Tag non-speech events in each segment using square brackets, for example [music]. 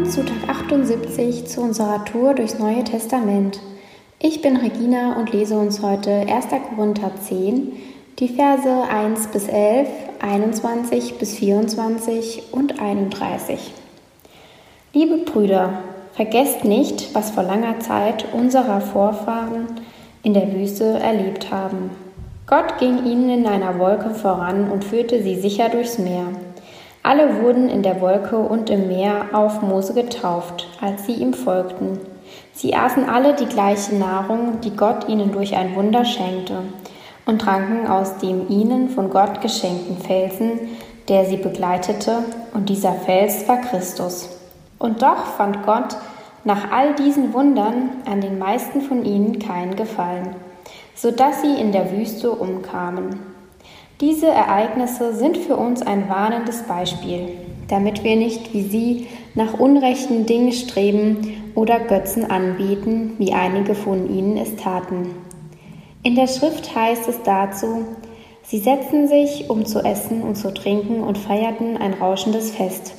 Willkommen zu Tag 78 zu unserer Tour durchs Neue Testament. Ich bin Regina und lese uns heute 1. Korinther 10, die Verse 1 bis 11, 21 bis 24 und 31. Liebe Brüder, vergesst nicht, was vor langer Zeit unserer Vorfahren in der Wüste erlebt haben. Gott ging ihnen in einer Wolke voran und führte sie sicher durchs Meer. Alle wurden in der Wolke und im Meer auf Mose getauft, als sie ihm folgten. Sie aßen alle die gleiche Nahrung, die Gott ihnen durch ein Wunder schenkte, und tranken aus dem ihnen von Gott geschenkten Felsen, der sie begleitete, und dieser Fels war Christus. Und doch fand Gott nach all diesen Wundern an den meisten von ihnen keinen Gefallen, so dass sie in der Wüste umkamen. Diese Ereignisse sind für uns ein warnendes Beispiel, damit wir nicht wie sie nach unrechten Dingen streben oder Götzen anbieten, wie einige von ihnen es taten. In der Schrift heißt es dazu, sie setzten sich, um zu essen und zu trinken und feierten ein rauschendes Fest.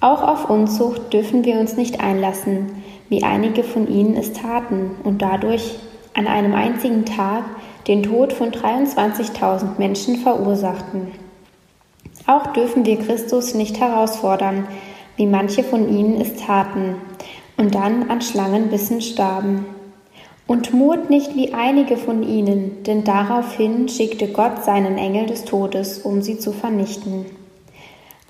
Auch auf Unzucht dürfen wir uns nicht einlassen, wie einige von ihnen es taten und dadurch an einem einzigen Tag den Tod von 23.000 Menschen verursachten. Auch dürfen wir Christus nicht herausfordern, wie manche von ihnen es taten und dann an Schlangenbissen starben. Und murrt nicht wie einige von ihnen, denn daraufhin schickte Gott seinen Engel des Todes, um sie zu vernichten.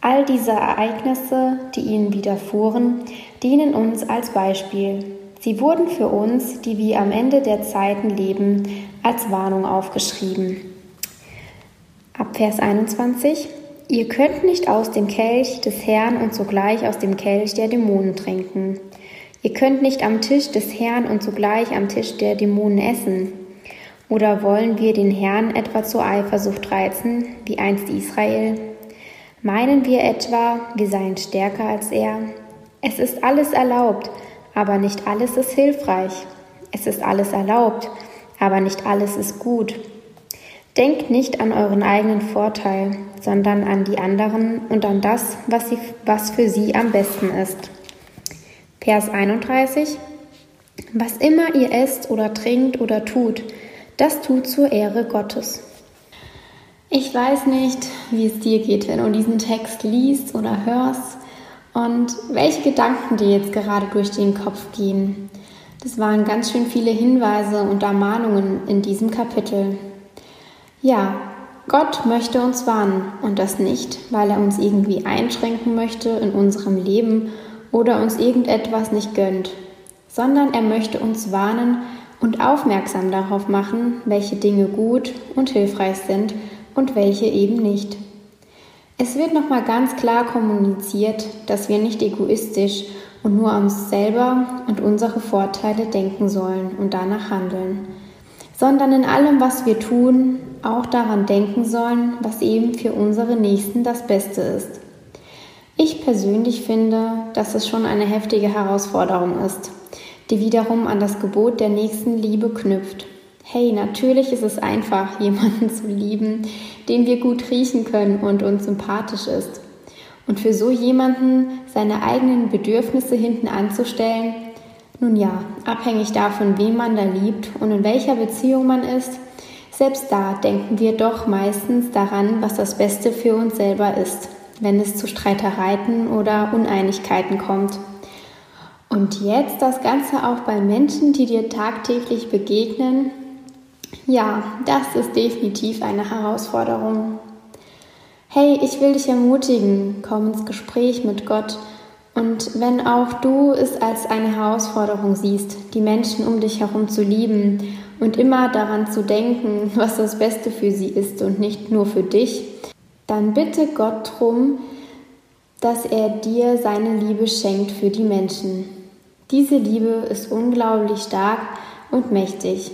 All diese Ereignisse, die ihnen widerfuhren, dienen uns als Beispiel. Sie wurden für uns, die wir am Ende der Zeiten leben, als Warnung aufgeschrieben. Ab Vers 21. Ihr könnt nicht aus dem Kelch des Herrn und zugleich aus dem Kelch der Dämonen trinken. Ihr könnt nicht am Tisch des Herrn und zugleich am Tisch der Dämonen essen. Oder wollen wir den Herrn etwa zur Eifersucht reizen, wie einst Israel? Meinen wir etwa, wir seien stärker als er? Es ist alles erlaubt, aber nicht alles ist hilfreich. Es ist alles erlaubt, aber nicht alles ist gut. Denkt nicht an euren eigenen Vorteil, sondern an die anderen und an das, was, sie, was für sie am besten ist. Vers 31. Was immer ihr esst oder trinkt oder tut, das tut zur Ehre Gottes. Ich weiß nicht, wie es dir geht, wenn du diesen Text liest oder hörst und welche Gedanken dir jetzt gerade durch den Kopf gehen. Das waren ganz schön viele Hinweise und Ermahnungen in diesem Kapitel. Ja, Gott möchte uns warnen und das nicht, weil er uns irgendwie einschränken möchte in unserem Leben oder uns irgendetwas nicht gönnt, sondern er möchte uns warnen und aufmerksam darauf machen, welche Dinge gut und hilfreich sind und welche eben nicht. Es wird nochmal ganz klar kommuniziert, dass wir nicht egoistisch und nur an uns selber und unsere Vorteile denken sollen und danach handeln, sondern in allem, was wir tun, auch daran denken sollen, was eben für unsere Nächsten das Beste ist. Ich persönlich finde, dass es schon eine heftige Herausforderung ist, die wiederum an das Gebot der nächsten Liebe knüpft. Hey, natürlich ist es einfach, [laughs] jemanden zu lieben, den wir gut riechen können und uns sympathisch ist. Und für so jemanden seine eigenen Bedürfnisse hinten anzustellen, nun ja, abhängig davon, wen man da liebt und in welcher Beziehung man ist, selbst da denken wir doch meistens daran, was das Beste für uns selber ist, wenn es zu Streitereien oder Uneinigkeiten kommt. Und jetzt das Ganze auch bei Menschen, die dir tagtäglich begegnen. Ja, das ist definitiv eine Herausforderung. Hey, ich will dich ermutigen, komm ins Gespräch mit Gott. Und wenn auch du es als eine Herausforderung siehst, die Menschen um dich herum zu lieben und immer daran zu denken, was das Beste für sie ist und nicht nur für dich, dann bitte Gott drum, dass er dir seine Liebe schenkt für die Menschen. Diese Liebe ist unglaublich stark und mächtig,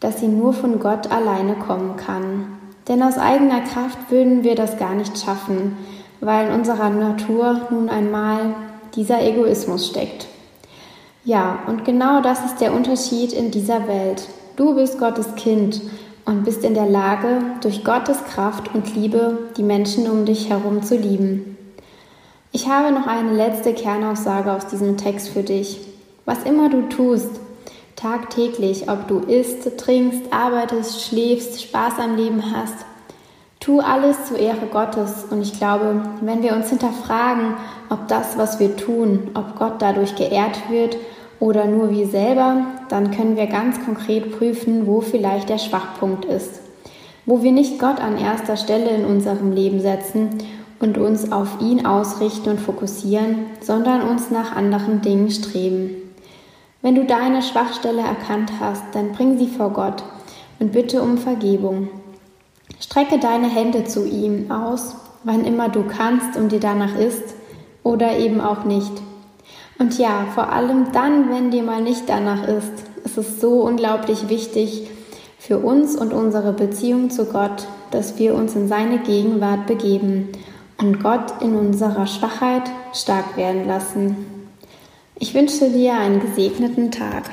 dass sie nur von Gott alleine kommen kann. Denn aus eigener Kraft würden wir das gar nicht schaffen, weil in unserer Natur nun einmal dieser Egoismus steckt. Ja, und genau das ist der Unterschied in dieser Welt. Du bist Gottes Kind und bist in der Lage, durch Gottes Kraft und Liebe die Menschen um dich herum zu lieben. Ich habe noch eine letzte Kernaussage aus diesem Text für dich. Was immer du tust, tagtäglich, ob du isst, trinkst, arbeitest, schläfst, Spaß am Leben hast, tu alles zur Ehre Gottes. Und ich glaube, wenn wir uns hinterfragen, ob das, was wir tun, ob Gott dadurch geehrt wird oder nur wir selber, dann können wir ganz konkret prüfen, wo vielleicht der Schwachpunkt ist, wo wir nicht Gott an erster Stelle in unserem Leben setzen und uns auf ihn ausrichten und fokussieren, sondern uns nach anderen Dingen streben. Wenn du deine Schwachstelle erkannt hast, dann bring sie vor Gott und bitte um Vergebung. Strecke deine Hände zu ihm aus, wann immer du kannst und dir danach ist, oder eben auch nicht. Und ja, vor allem dann, wenn dir mal nicht danach ist, ist es so unglaublich wichtig für uns und unsere Beziehung zu Gott, dass wir uns in seine Gegenwart begeben und Gott in unserer Schwachheit stark werden lassen. Ich wünsche dir einen gesegneten Tag.